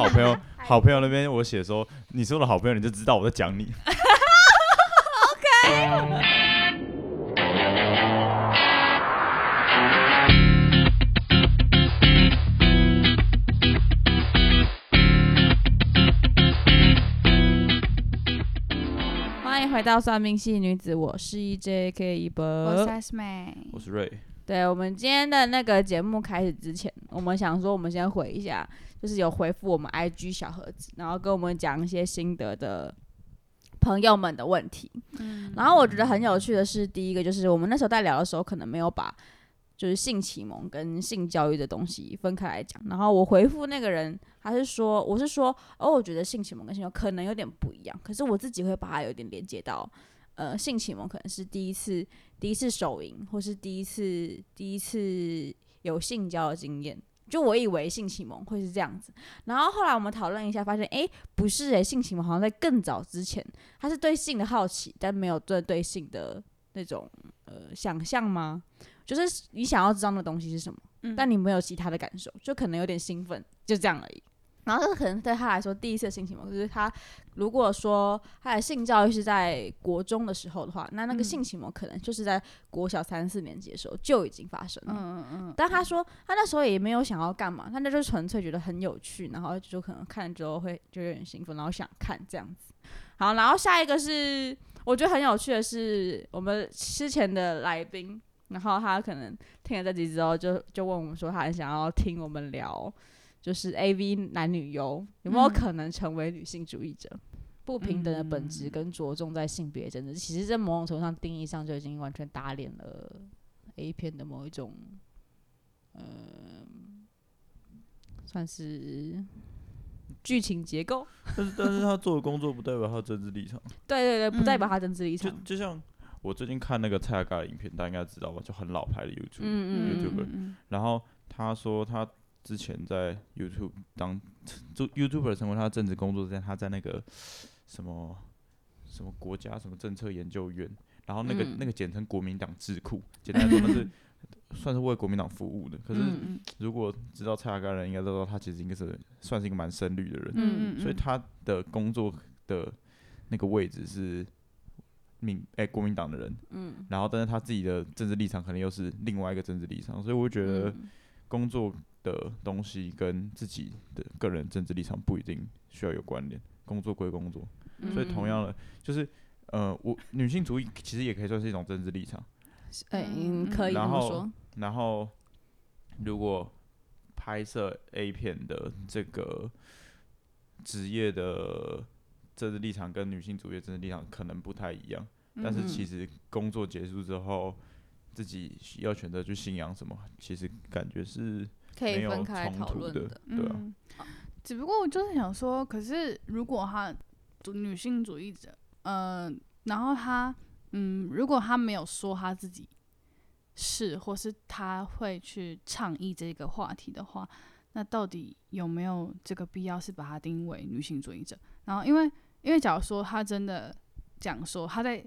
好朋友，好朋友那边我写说，你是我的好朋友，你就知道我在讲你。OK。欢迎回到算命系女子，我是 EJ，K 一博，我是 S 妹，我是瑞。对，我们今天的那个节目开始之前，我们想说，我们先回一下，就是有回复我们 IG 小盒子，然后跟我们讲一些心得的朋友们的问题。嗯，然后我觉得很有趣的是，第一个就是我们那时候在聊的时候，可能没有把就是性启蒙跟性教育的东西分开来讲。然后我回复那个人，他是说，我是说，哦，我觉得性启蒙跟性教育可能有点不一样，可是我自己会把它有点连接到。呃，性启蒙可能是第一次，第一次手淫，或是第一次，第一次有性交的经验。就我以为性启蒙会是这样子，然后后来我们讨论一下，发现哎，不是哎，性启蒙好像在更早之前，他是对性的好奇，但没有对对性的那种呃想象吗？就是你想要知道那东西是什么，嗯，但你没有其他的感受，就可能有点兴奋，就这样而已。然后这可能对他来说第一次性启蒙，就是他如果说他的性教育是在国中的时候的话，那那个性启蒙可能就是在国小三四年级的时候就已经发生了。嗯嗯嗯。但他说他那时候也没有想要干嘛，他那就是纯粹觉得很有趣，然后就可能看了之后会就有点兴奋，然后想看这样子。好，然后下一个是我觉得很有趣的是我们之前的来宾，然后他可能听了这集之后就就问我们说他很想要听我们聊。就是 A V 男女优有没有可能成为女性主义者？嗯、不平等的本质跟着重在性别政治，其实在某种程度上定义上就已经完全打脸了 A 片的某一种，呃，算是剧情结构。但是，但是他做的工作不代表他政治立场。对对对，不代表他政治立场。就就像我最近看那个蔡阿嘎的影片，大家应该知道吧？就很老牌的 YouTube，嗯 YouTuber。然后他说他。之前在 YouTube 当 做 YouTuber 成为他的政治工作之前，他在那个什么什么国家什么政策研究院，然后那个、嗯、那个简称国民党智库，简单来说那是 算是为国民党服务的。可是如果知道蔡阿嘎人，应该都知道他其实应该是算是一个蛮深绿的人，嗯嗯，所以他的工作的那个位置是民哎、欸、国民党的人，嗯，然后但是他自己的政治立场可能又是另外一个政治立场，所以我觉得工作。的东西跟自己的个人政治立场不一定需要有关联，工作归工作，嗯、所以同样的就是，呃，我女性主义其实也可以算是一种政治立场，哎、嗯，可以这么说。然后，然后如果拍摄 A 片的这个职业的政治立场跟女性主义的政治立场可能不太一样，嗯、但是其实工作结束之后，自己要选择去信仰什么，其实感觉是。可以分开讨论的，对啊。嗯，只不过我就是想说，可是如果他女性主义者，嗯、呃，然后他，嗯，如果他没有说他自己是，或是他会去倡议这个话题的话，那到底有没有这个必要是把他定义为女性主义者？然后，因为，因为假如说他真的讲说他在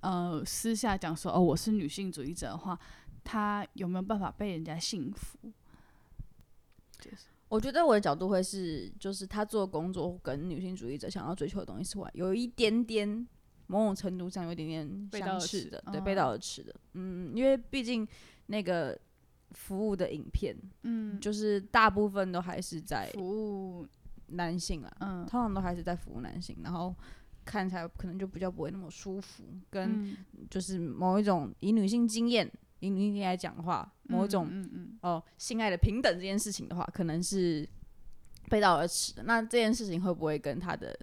呃私下讲说哦，我是女性主义者的话，他有没有办法被人家信服？我觉得我的角度会是，就是他做工作跟女性主义者想要追求的东西是外，有一点点某种程度上有一点点相似的，对，背道而驰的，嗯，因为毕竟那个服务的影片，嗯，就是大部分都还是在服务男性啊，嗯，通常都还是在服务男性，然后看起来可能就比较不会那么舒服，跟就是某一种以女性经验。以女性来讲的话，某一种嗯嗯嗯哦，性爱的平等这件事情的话，可能是背道而驰的。那这件事情会不会跟他的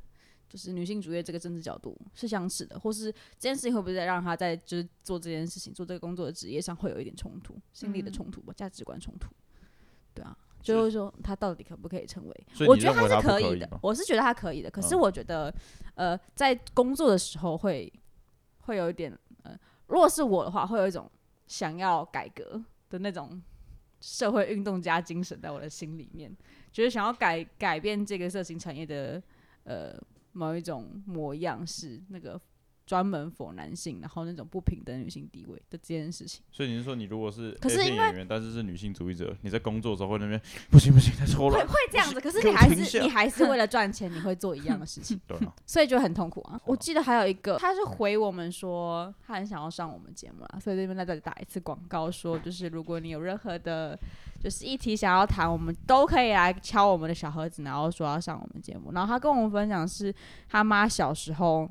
就是女性主义这个政治角度是相似的，或是这件事情会不会再让他在就是做这件事情、做这个工作的职业上会有一点冲突、心理的冲突吧、价值观冲突？对啊，就是说他到底可不可以成为？我觉得他是可以的，我是觉得他可以的。可是我觉得，呃，在工作的时候会会有一点，呃，如果是我的话，会有一种。想要改革的那种社会运动家精神，在我的心里面，就是想要改改变这个色情产业的呃某一种模样，是那个专门 for 男性，然后那种不平等女性地位的这件事情。所以你是说，你如果是可是演员，但是是女性主义者，你在工作的时候会那边不行不行，太抽了，会会这样子，可是你还是你还是为了赚钱，你会做一样的事情，对啊，所以就很痛苦啊。我记得还有一个，他是回我们说他很想要上我们节目啊，所以这边在这里打一次广告，说就是如果你有任何的，就是议题想要谈，我们都可以来敲我们的小盒子，然后说要上我们节目。然后他跟我们分享是他妈小时候。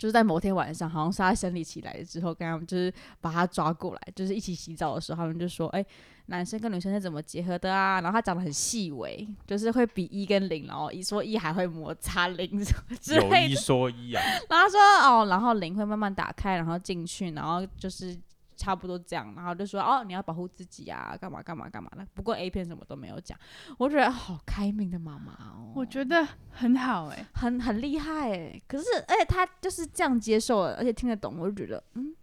就是在某天晚上，好像是他生理期来了之后，跟他们就是把他抓过来，就是一起洗澡的时候，他们就说：“哎、欸，男生跟女生是怎么结合的啊？”然后他讲的很细微，就是会比一跟零，然后一说一还会摩擦零什么之类的。有一说一啊。然后他说：“哦，然后零会慢慢打开，然后进去，然后就是。”差不多这样，然后就说哦，你要保护自己啊，干嘛干嘛干嘛的。不过 A 片什么都没有讲，我觉得好开明的妈妈哦，我觉得很好哎、欸，很很厉害哎。可是而且他就是这样接受了，而且听得懂，我就觉得嗯，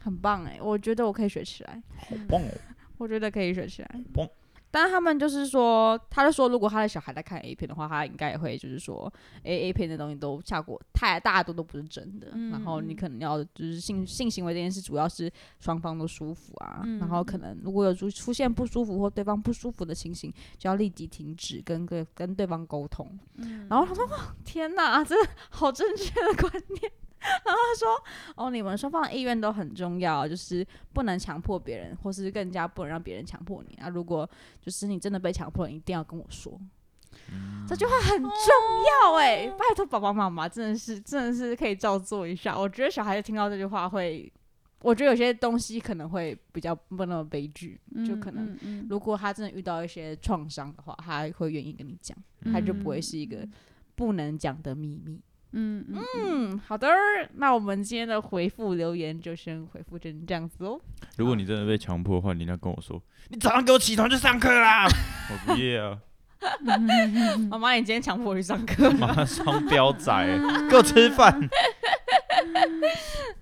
很棒哎。我觉得我可以学起来，好棒哦，我觉得可以学起来，棒。但是他们就是说，他就说，如果他的小孩在看 A 片的话，他应该也会就是说，A A 片的东西都效果太大多都不是真的。嗯、然后你可能要就是性性行为这件事，主要是双方都舒服啊。嗯、然后可能如果有出出现不舒服或对方不舒服的情形，就要立即停止跟跟跟对方沟通。嗯、然后他说：“哇，天哪，真的好正确的观念。” 然后他说：“哦，你们双方的意愿都很重要，就是不能强迫别人，或是更加不能让别人强迫你啊。如果就是你真的被强迫，你一定要跟我说。嗯、这句话很重要哎，哦、拜托爸爸妈妈，真的是真的是可以照做一下。我觉得小孩子听到这句话会，我觉得有些东西可能会比较不那么悲剧，嗯、就可能如果他真的遇到一些创伤的话，他会愿意跟你讲，他就不会是一个不能讲的秘密。”嗯嗯，好的，那我们今天的回复留言就先回复成这样子哦。如果你真的被强迫的话，你要跟我说，你早上给我起床去上课啦。我不要。妈妈，你今天强迫我去上课？妈妈双标仔，给我吃饭。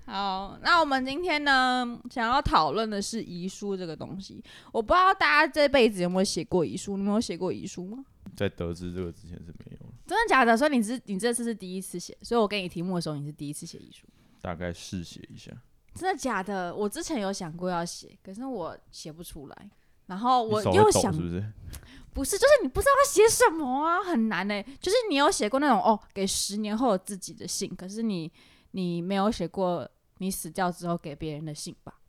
好，那我们今天呢，想要讨论的是遗书这个东西。我不知道大家这辈子有没有写过遗书？你们有写过遗书吗？在得知这个之前是没有。真的假的？所以你这你这次是第一次写，所以我给你题目的时候你是第一次写遗书。大概试写一下。真的假的？我之前有想过要写，可是我写不出来。然后我又想，是不是？不是，就是你不知道要写什么啊，很难呢、欸。就是你有写过那种哦，给十年后自己的信，可是你你没有写过你死掉之后给别人的信吧？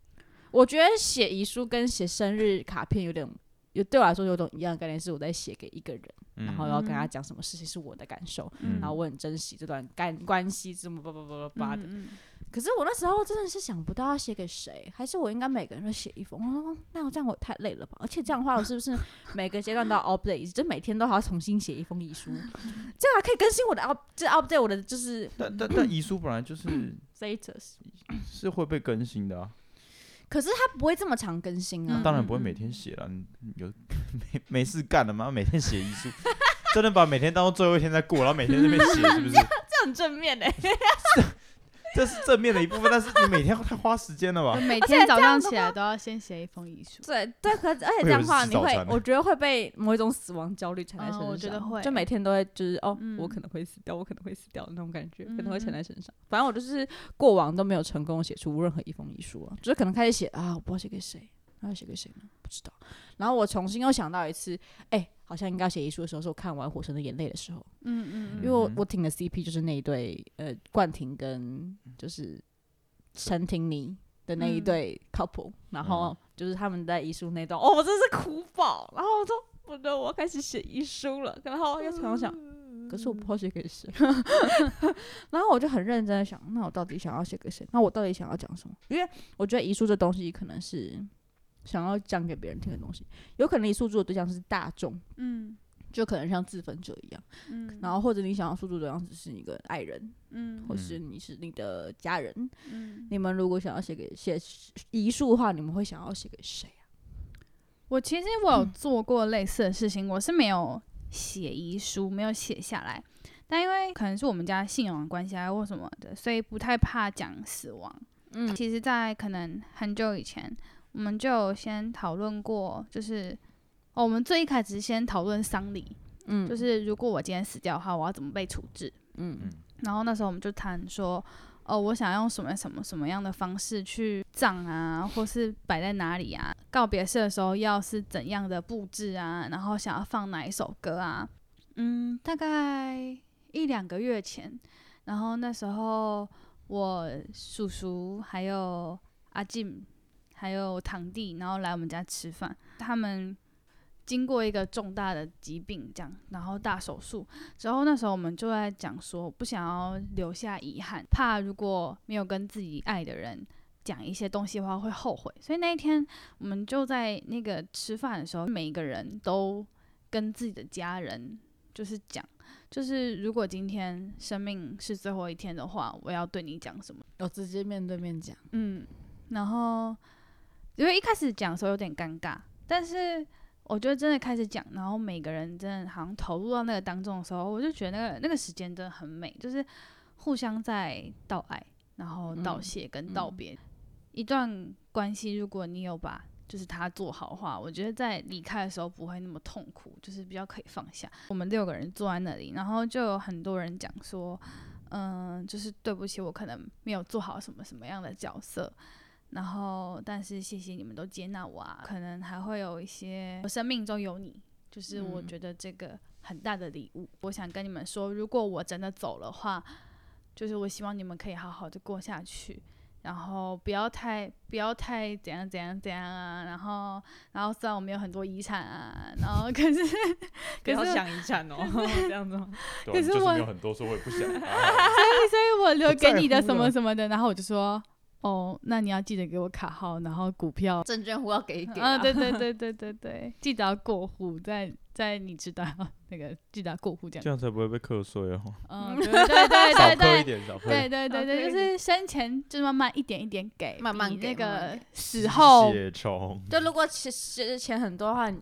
我觉得写遗书跟写生日卡片有点。有对我来说有种一样的概念，是我在写给一个人，嗯、然后要跟他讲什么事情是我的感受，嗯、然后我很珍惜这段感关系，这么叭叭叭叭叭的。嗯、可是我那时候真的是想不到要写给谁，还是我应该每个人都写一封？我说那我这样我太累了吧？而且这样的话，我是不是 每个阶段都要 update，就每天都还要重新写一封遗书？这样还可以更新我的 up，这 update 我的就是。但但但遗书本来就是 status 是会被更新的啊。可是他不会这么常更新啊！当然不会每天写了，有 没没事干了吗？每天写遗书，真的把每天当做最后一天在过，然后每天在那边写，是不是？这很正面哎。这是正面的一部分，但是你每天太花时间了吧？每天早上起来都要先写一封遗书。对对，可而且这样的话，你会，我觉得会被某一种死亡焦虑缠在身上。我觉得会，就每天都会就是哦，我可能会死掉，我可能会死掉的那种感觉，可能会缠在身上。反正我就是过往都没有成功写出任何一封遗书啊，就是可能开始写啊，我不知道写给谁，那要写给谁呢？不知道。然后我重新又想到一次，哎。好像应该写遗书的时候，是我看完《火神的眼泪》的时候。嗯嗯，因为我我挺的 CP 就是那一对，呃，冠廷跟就是陈婷妮的那一对 couple，、嗯、然后就是他们在遗书那段，哦，我真是哭爆。然后我说，不对，我要开始写遗书了。然后又突然想，可是我不知道写给谁。然后我就很认真的想，那我到底想要写给谁？那我到底想要讲什么？因为我觉得遗书这东西可能是。想要讲给别人听的东西，有可能你诉诸的对象是大众，嗯，就可能像自焚者一样，嗯，然后或者你想要诉诸的对象只是你的爱人，嗯，或是你是你的家人，嗯，你们如果想要写给写遗书的话，你们会想要写给谁啊？我其实我有做过类似的事情，嗯、我是没有写遗书，没有写下来，但因为可能是我们家信仰的关系啊或什么的，所以不太怕讲死亡。嗯，其实，在可能很久以前。我们就先讨论过，就是哦，我们最一开始先讨论丧礼，嗯，就是如果我今天死掉的话，我要怎么被处置，嗯嗯，然后那时候我们就谈说，哦，我想用什么什么什么样的方式去葬啊，或是摆在哪里啊？告别式的时候要是怎样的布置啊？然后想要放哪一首歌啊？嗯，大概一两个月前，然后那时候我叔叔还有阿静还有堂弟，然后来我们家吃饭，他们。经过一个重大的疾病，这样，然后大手术之后，那时候我们就在讲说，不想要留下遗憾，怕如果没有跟自己爱的人讲一些东西的话会后悔，所以那一天我们就在那个吃饭的时候，每一个人都跟自己的家人就是讲，就是如果今天生命是最后一天的话，我要对你讲什么？我直接面对面讲，嗯，然后因为一开始讲的时候有点尴尬，但是。我觉得真的开始讲，然后每个人真的好像投入到那个当中的时候，我就觉得那个那个时间真的很美，就是互相在道爱，然后道谢跟道别。嗯嗯、一段关系，如果你有把就是他做好的话，我觉得在离开的时候不会那么痛苦，就是比较可以放下。我们六个人坐在那里，然后就有很多人讲说，嗯、呃，就是对不起，我可能没有做好什么什么样的角色。然后，但是谢谢你们都接纳我啊，可能还会有一些我生命中有你，就是我觉得这个很大的礼物。嗯、我想跟你们说，如果我真的走了话，就是我希望你们可以好好的过下去，然后不要太不要太怎样怎样怎样啊。然后，然后虽然我们有很多遗产啊，然后可是 可是想遗产哦，这样子。可是我有很多说我也不想，所以所以我留给你的什么什么的，然后我就说。哦，那你要记得给我卡号，然后股票证券户要给一给啊！对对 对对对对，记得要过户，在在你知道那个记得要过户这样，这样才不会被课税哦。嗯，对对对对对，一点，少。对对对对，就是生前就是慢慢一点一点给，慢慢给那个死后。对，如果其实钱很多的话。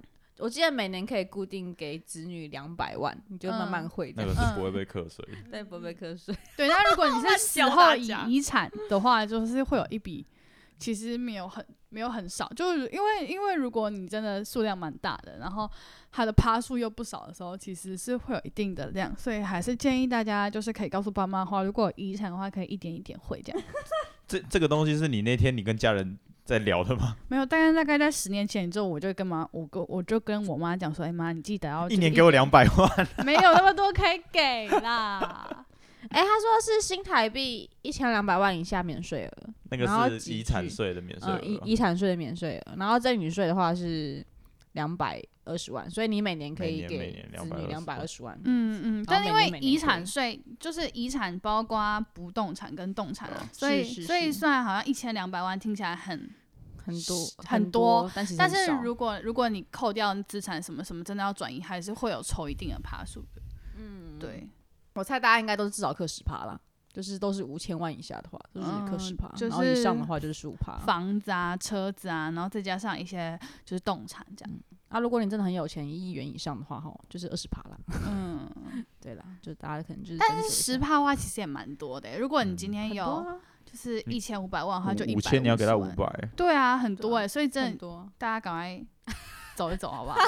我记得每年可以固定给子女两百万，你就慢慢汇。那个是不会被课税，对，不会被课税。对，那如果你是 死后遗遗产的话，就是会有一笔，其实没有很没有很少，就是因为因为如果你真的数量蛮大的，然后它的趴数又不少的时候，其实是会有一定的量，所以还是建议大家就是可以告诉爸妈的话，如果有遗产的话，可以一点一点汇这样。这这个东西是你那天你跟家人在聊的吗？没有，大概大概在十年前之后，我就跟妈，我跟我就跟我妈讲说，哎妈，你记得要一年给我两百万，没有那么多可以给啦。哎，他说是新台币一千两百万以下免税额，那个是遗产税的免税额，遗遗产税的免税额，然后赠与税的话是两百二十万，所以你每年可以给子女两百二十万。嗯嗯，但因为遗产税就是遗产包括不动产跟动产啊，所以所以算好像一千两百万听起来很。很多很多，但是但是如果如果你扣掉资产什么什么，真的要转移，还是会有抽一定的趴数的。嗯，对，我猜大家应该都是至少克十趴啦，就是都是五千万以下的话，就是克十趴，然后以上的话就是十五趴。房子啊、车子啊，然后再加上一些就是动产这样。啊，如果你真的很有钱，一亿元以上的话，哈，就是二十趴啦。嗯，对啦，就大家可能就是，但是十趴的话其实也蛮多的。如果你今天有。就是一千五百万的话，就一五千，你要给他五百。对啊，很多哎，所以真的，大家赶快 走一走，好不好？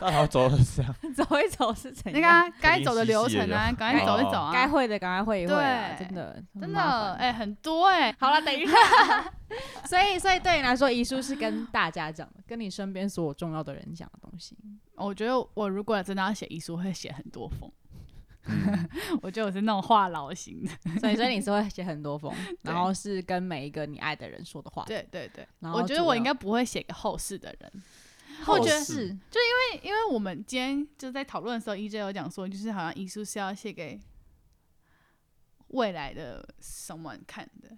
大家走是这样，走一走是怎样？那个该走的流程啊，赶快走一走啊！该会的赶快会一会，真的真的哎，很多哎。好了，等一下。所以，所以对你来说，遗书是跟大家讲的，跟你身边所有重要的人讲的东西。我觉得，我如果真的要写遗书，会写很多封。我觉得我是那种话痨型的，所以所以你是会写很多封，然后是跟每一个你爱的人说的话。对对对，然后我觉得我应该不会写给后世的人。后世就因为因为我们今天就在讨论的时候，EJ 有讲说，就是好像遗书是要写给未来的 someone 看的。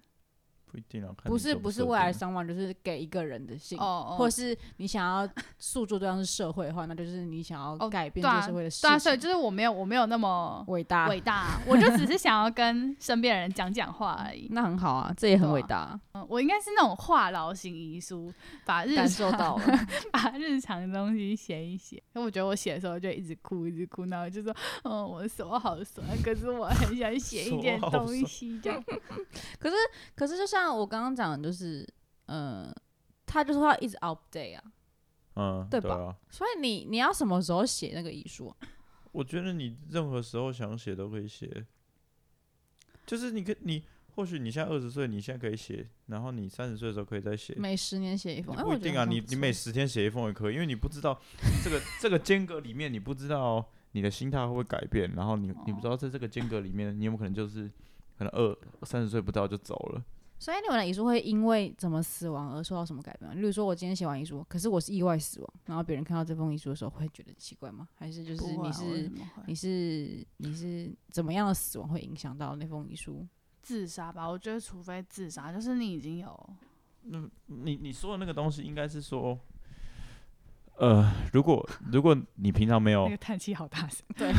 不一定啊，不是不是未来伤亡，就是给一个人的信，或是你想要诉诸对象是社会的话，那就是你想要改变这个社会的事情。对啊，所以就是我没有我没有那么伟大伟大，我就只是想要跟身边的人讲讲话而已。那很好啊，这也很伟大。嗯，我应该是那种话痨型遗书，把日常 把日常的东西写一写。因为我觉得我写的时候就一直哭一直哭，然后就说嗯，我手好酸，可是我很想写一点东西这样。可是可是就像。那我刚刚讲的就是，嗯、呃，他就是要一直 update 啊，嗯，对吧？所以你你要什么时候写那个遗书？我觉得你任何时候想写都可以写，就是你可你或许你现在二十岁，你现在可以写，然后你三十岁的时候可以再写。每十年写一封，不一定啊，你你每十天写一封也可以，因为你不知道这个这个间隔里面，你不知道你的心态会不会改变，然后你你不知道在这个间隔里面，你有没有可能就是可能二三十岁不到就走了。所以你们的遗书会因为怎么死亡而受到什么改变吗？例如说，我今天写完遗书，可是我是意外死亡，然后别人看到这封遗书的时候会觉得奇怪吗？还是就是你是你是你是怎么样的死亡会影响到那封遗书？自杀吧，我觉得除非自杀，就是你已经有，那你你说的那个东西应该是说。呃，如果如果你平常没有，那个叹气好大声，对，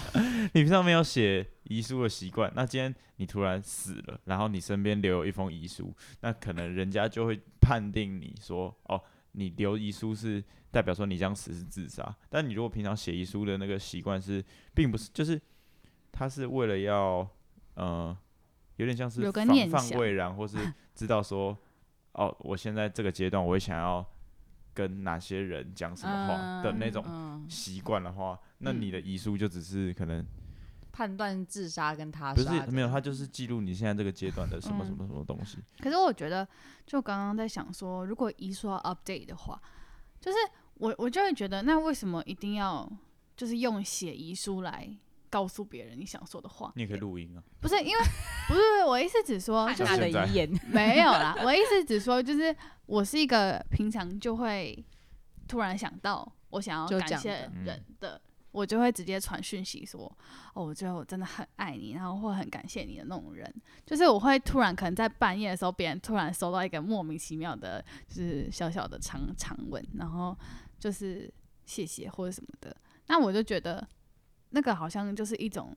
你平常没有写遗书的习惯，那今天你突然死了，然后你身边留有一封遗书，那可能人家就会判定你说，哦，你留遗书是代表说你将死是自杀，但你如果平常写遗书的那个习惯是，并不是，就是他是为了要，呃，有点像是防范未然，或是知道说，哦，我现在这个阶段我会想要。跟哪些人讲什么话的那种习惯的话，那你的遗书就只是可能判断自杀跟他杀，不是没有，他就是记录你现在这个阶段的什么什么什么东西。可是我觉得，就刚刚在想说，如果遗书要 update 的话，就是我我就会觉得，那为什么一定要就是用写遗书来？告诉别人你想说的话，你也可以录音啊。不是因为，不是我意思只说 就是没有啦。我意思只说就是我是一个平常就会突然想到我想要感谢人的，我就会直接传讯息说哦，我觉得我真的很爱你，然后会很感谢你的那种人。就是我会突然可能在半夜的时候，别人突然收到一个莫名其妙的，就是小小的长长文，然后就是谢谢或者什么的，那我就觉得。那个好像就是一种，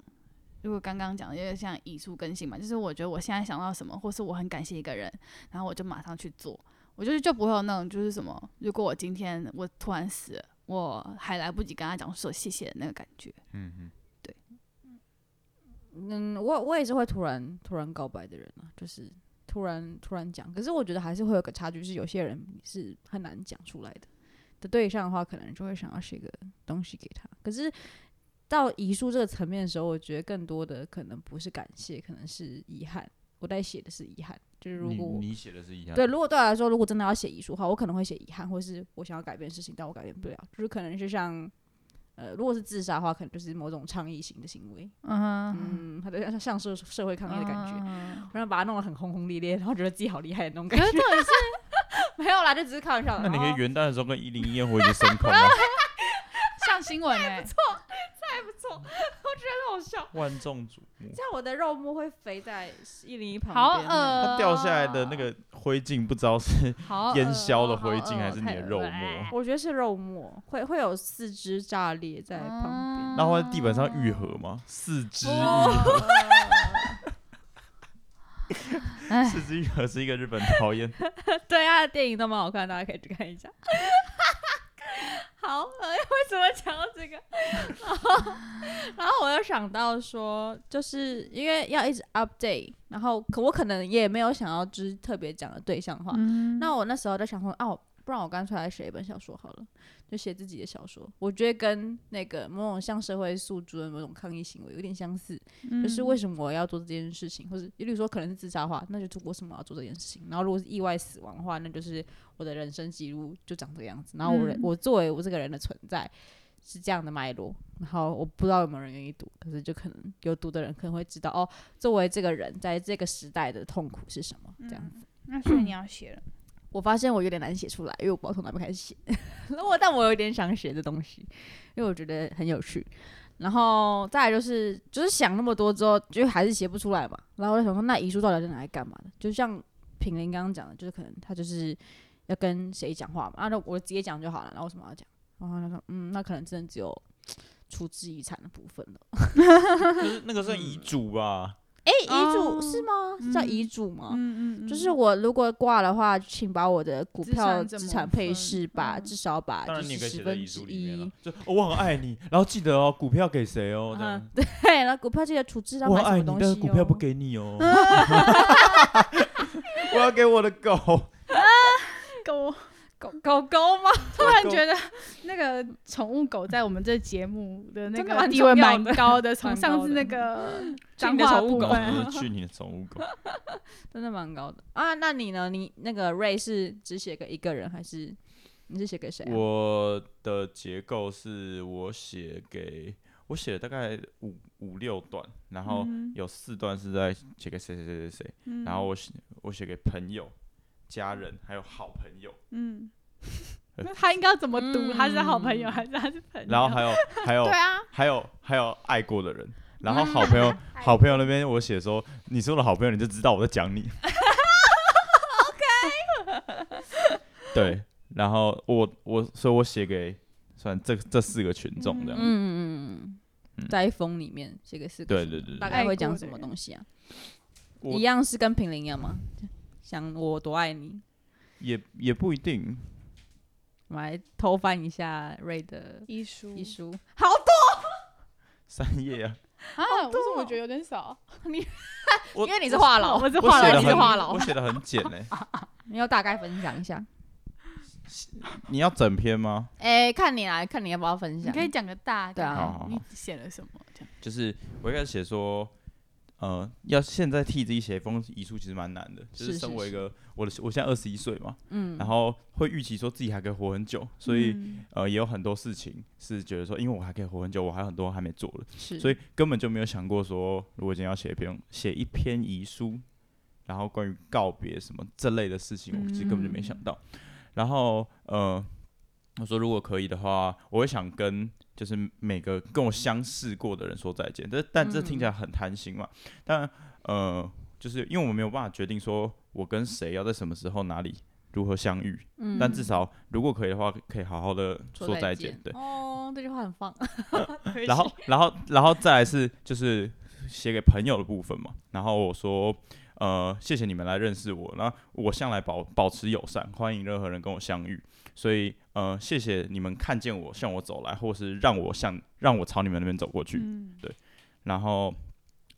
如果刚刚讲的，有点像遗书更新嘛，就是我觉得我现在想到什么，或是我很感谢一个人，然后我就马上去做，我觉得就不会有那种就是什么，如果我今天我突然死了，我还来不及跟他讲说谢谢的那个感觉。嗯嗯，对，嗯，我我也是会突然突然告白的人啊，就是突然突然讲，可是我觉得还是会有个差距，是有些人是很难讲出来的的对象的话，可能就会想要写个东西给他，可是。到遗书这个层面的时候，我觉得更多的可能不是感谢，可能是遗憾。我在写的是遗憾，就是如果你写的是遗憾，对，如果对我来说，如果真的要写遗书的话，我可能会写遗憾，或是我想要改变的事情，但我改变不了。就是可能是像，呃，如果是自杀的话，可能就是某种倡议型的行为，嗯嗯，他就像像社社会抗议的感觉，然后把它弄得很轰轰烈烈，然后觉得自己好厉害的那种感觉。是 没有啦，就只是开玩笑。那你可以元旦的时候跟一零一烟火已经升空了，上新闻哎，不错。万众瞩目，这样我的肉末会肥在一零一旁边。好恶、喔！它掉下来的那个灰烬，不知道是烟消的灰烬还是你的肉末。我觉得是肉末，会会有四肢炸裂在旁边。然后在地板上愈合吗？四肢愈合。四肢愈合是一个日本导演。对啊，电影都蛮好看，大家可以去看一下。好，呃，为什么讲到这个？然后，然后我又想到说，就是因为要一直 update，然后可我可能也没有想要就是特别讲的对象的话，嗯、那我那时候在想说，哦。不然我干脆来写一本小说好了，就写自己的小说。我觉得跟那个某种向社会诉诸的某种抗议行为有点相似，嗯、就是为什么我要做这件事情，或者比如说可能是自杀的话，那就为什么要做这件事情？然后如果是意外死亡的话，那就是我的人生记录就长这个样子。然后我人、嗯、我作为我这个人的存在是这样的脉络。然后我不知道有没有人愿意读，可是就可能有读的人可能会知道哦，作为这个人在这个时代的痛苦是什么这样子。嗯、那所以你要写了。我发现我有点难写出来，因为我不知道从哪边开始写。那我，但我有点想写的东西，因为我觉得很有趣。然后再来就是，就是想那么多之后，就还是写不出来嘛。然后我就想说，那遗书到底是拿来干嘛的？就像品林刚刚讲的，就是可能他就是要跟谁讲话嘛。啊，那我直接讲就好了。然后为什么要讲？然后他说，嗯，那可能真的只有处置遗产的部分了。就是 那个算遗嘱吧？哎，遗嘱是吗？是叫遗嘱吗？嗯嗯，就是我如果挂的话，请把我的股票资产配置吧至少把就是十分之一。就我很爱你，然后记得哦，股票给谁哦？嗯，对，然后股票记得处置到买什么东西哦。我爱你，但是股票不给你哦。我要给我的狗。狗狗狗狗吗？突然觉得那个宠物狗在我们这节目的那个地位蛮蛮高的，从上次那个脏话部分，去年的宠物狗，真的蛮高的啊。那你呢？你那个 Ray 是只写给一个人，还是你是写给谁啊？我的结构是我写给我写了大概五五六段，然后有四段是在写给谁谁谁谁谁，然后我写我写给朋友。家人还有好朋友，嗯，那他应该要怎么读？他是好朋友还是他是朋友？然后还有还有对啊，还有还有爱过的人，然后好朋友 好朋友那边我写说，你是我的好朋友，你就知道我在讲你。OK，对，然后我我所以我写给算这这四个群众这样，嗯嗯嗯，在封里面写给四个，对对对，大概会讲什么东西啊？一样是跟平林一样吗？想我多爱你，也也不一定。我来偷翻一下瑞的遗书，遗书好多，三页啊！啊，为什么我觉得有点少？你 因为你是话痨，我是话痨，你是话痨，我写的很简嘞。你要大概分享一下？你要整篇吗？哎，看你来看你要不要分享？你可以讲个大概，啊，你写了什么？这样就是我一开始写说。呃，要现在替自己写一封遗书，其实蛮难的。就是身为一个我的，我现在二十一岁嘛，嗯，然后会预期说自己还可以活很久，所以、嗯、呃，也有很多事情是觉得说，因为我还可以活很久，我还有很多还没做了，是所以根本就没有想过说，如果今天要写一篇写一篇遗书，然后关于告别什么这类的事情，我其实根本就没想到。嗯、然后呃，我说如果可以的话，我会想跟。就是每个跟我相识过的人说再见，但但这听起来很贪心嘛。但呃，就是因为我们没有办法决定说我跟谁要在什么时候哪里如何相遇。嗯。但至少如果可以的话，可以好好的说再见。对。哦，这句话很棒。然后，然后，然后再来是就是写给朋友的部分嘛。然后我说，呃，谢谢你们来认识我。那我向来保保持友善，欢迎任何人跟我相遇。所以，呃，谢谢你们看见我向我走来，或是让我向让我朝你们那边走过去，嗯、对。然后，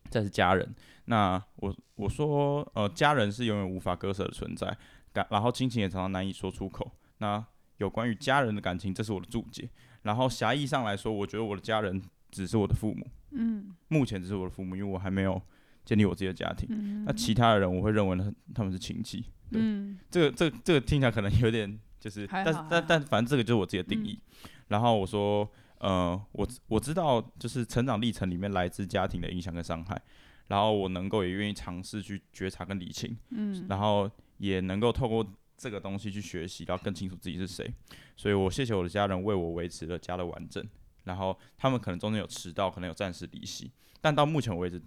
再是家人。那我我说，呃，家人是永远无法割舍的存在，感然后亲情也常常难以说出口。那有关于家人的感情，这是我的注解。然后狭义上来说，我觉得我的家人只是我的父母，嗯，目前只是我的父母，因为我还没有建立我自己的家庭。嗯、那其他的人，我会认为呢，他们是亲戚。对，嗯、这个这个这个听起来可能有点。就是，但但但反正这个就是我自己的定义。嗯、然后我说，呃，我我知道，就是成长历程里面来自家庭的影响跟伤害，然后我能够也愿意尝试去觉察跟理清，嗯，然后也能够透过这个东西去学习，然后更清楚自己是谁。所以我谢谢我的家人为我维持了家的完整。然后他们可能中间有迟到，可能有暂时离席，但到目前为止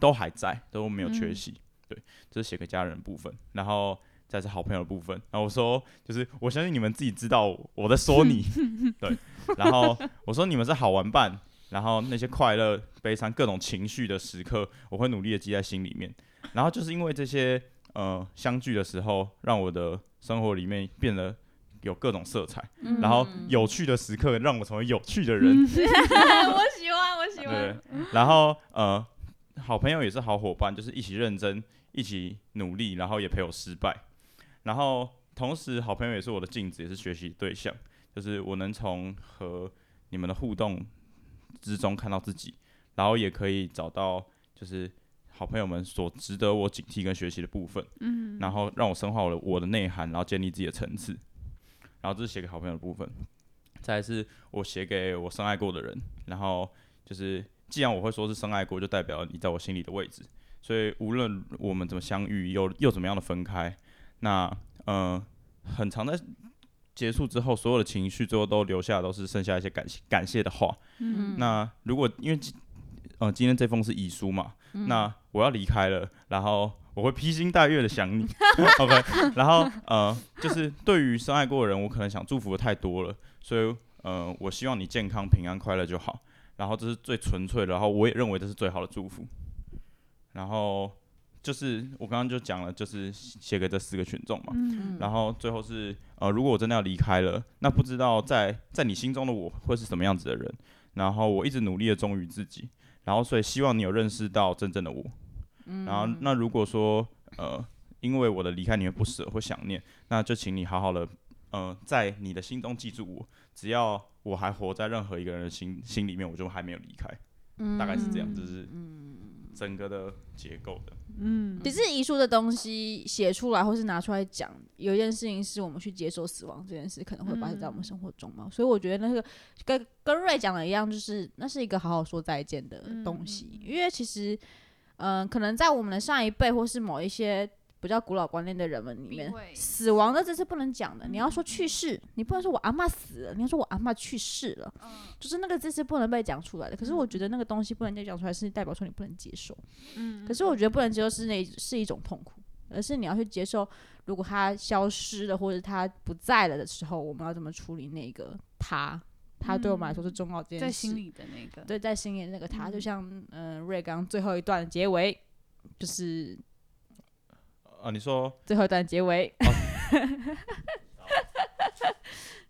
都还在，都没有缺席。嗯、对，这是写给家人的部分。然后。再是好朋友的部分，然后我说，就是我相信你们自己知道我在说你，对，然后我说你们是好玩伴，然后那些快乐、悲伤、各种情绪的时刻，我会努力的记在心里面，然后就是因为这些呃相聚的时候，让我的生活里面变得有各种色彩，嗯、然后有趣的时刻让我成为有趣的人，嗯、我喜欢，我喜欢，对，然后呃，好朋友也是好伙伴，就是一起认真，一起努力，然后也陪我失败。然后，同时，好朋友也是我的镜子，也是学习对象。就是我能从和你们的互动之中看到自己，然后也可以找到就是好朋友们所值得我警惕跟学习的部分。嗯。然后让我深化我的我的内涵，然后建立自己的层次。然后这是写给好朋友的部分。再来是我写给我深爱过的人。然后就是，既然我会说是深爱过，就代表你在我心里的位置。所以无论我们怎么相遇，又又怎么样的分开。那呃，很长的结束之后，所有的情绪最后都留下，都是剩下一些感谢感谢的话。嗯，那如果因为呃今天这封是遗书嘛，嗯、那我要离开了，然后我会披星戴月的想你。OK，然后呃，就是对于深爱过的人，我可能想祝福的太多了，所以呃，我希望你健康、平安、快乐就好。然后这是最纯粹的，然后我也认为这是最好的祝福。然后。就是我刚刚就讲了，就是写给这四个群众嘛，嗯、然后最后是呃，如果我真的要离开了，那不知道在在你心中的我会是什么样子的人，然后我一直努力的忠于自己，然后所以希望你有认识到真正的我，嗯、然后那如果说呃，因为我的离开你会不舍或想念，那就请你好好的呃，在你的心中记住我，只要我还活在任何一个人的心心里面，我就还没有离开。嗯，大概是这样，就是整个的结构的。嗯，只是遗书的东西写出来或是拿出来讲，有一件事情是我们去接受死亡这件事，可能会发生在我们生活中嘛。嗯、所以我觉得那个跟跟瑞讲的一样，就是那是一个好好说再见的东西。嗯、因为其实，嗯、呃，可能在我们的上一辈或是某一些。比较古老观念的人们里面，死亡的这是不能讲的。你要说去世，你不能说我阿嬷死了，你要说我阿嬷去世了，就是那个这是不能被讲出来的。可是我觉得那个东西不能再讲出来，是代表说你不能接受。可是我觉得不能接受是那是一种痛苦，而是你要去接受，如果他消失了或者他不在了的时候，我们要怎么处理那个他？他对我们来说是重要的，在心里的那个，对，在心里的那个他，就像嗯、呃，瑞刚最后一段结尾就是。啊，你说最后一段结尾，哦、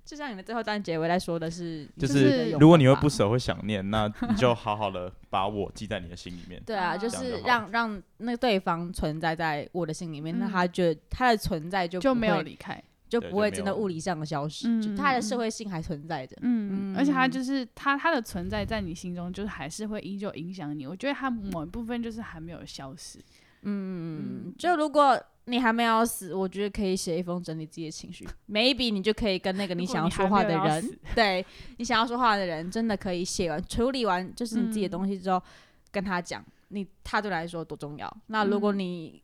就像你们最后一段结尾来说的是，就是如果你会不舍会想念，那你就好好的把我记在你的心里面。对啊，就是让让那个对方存在在我的心里面，嗯、那他就他的存在就就没有离开，就不会真的物理上的消失，就他的社会性还存在着。嗯，嗯而且他就是他他的存在在你心中，就是还是会依旧影响你。我觉得他某一部分就是还没有消失。嗯，就如果你还没有死，我觉得可以写一封整理自己的情绪。maybe 你就可以跟那个你想要说话的人，你 对你想要说话的人，真的可以写完处理完，就是你自己的东西之后，嗯、跟他讲，你他对来说多重要。那如果你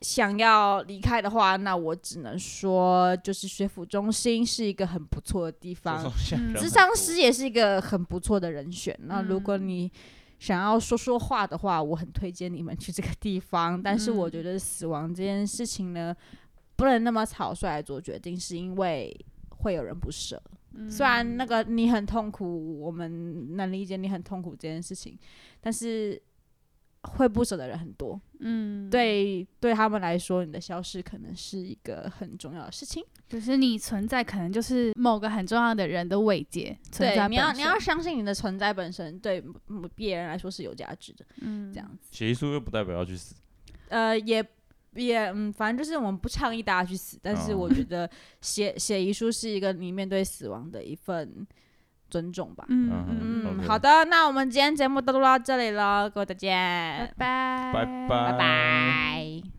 想要离开的话，那我只能说，就是学府中心是一个很不错的地方，咨商师也是一个很不错的人选。那如果你想要说说话的话，我很推荐你们去这个地方。但是我觉得死亡这件事情呢，不能那么草率来做决定，是因为会有人不舍。嗯、虽然那个你很痛苦，我们能理解你很痛苦这件事情，但是。会不舍的人很多，嗯，对，对他们来说，你的消失可能是一个很重要的事情，就是你存在可能就是某个很重要的人的慰藉。存在，对，你要你要相信你的存在本身对别人来说是有价值的，嗯，这样子。写遗书又不代表要去死，呃，也也嗯，反正就是我们不倡议大家去死，但是我觉得写写遗书是一个你面对死亡的一份。尊重吧。嗯嗯嗯，好的，那我们今天节目都录到这里了，各位再见，拜拜，拜拜，拜拜。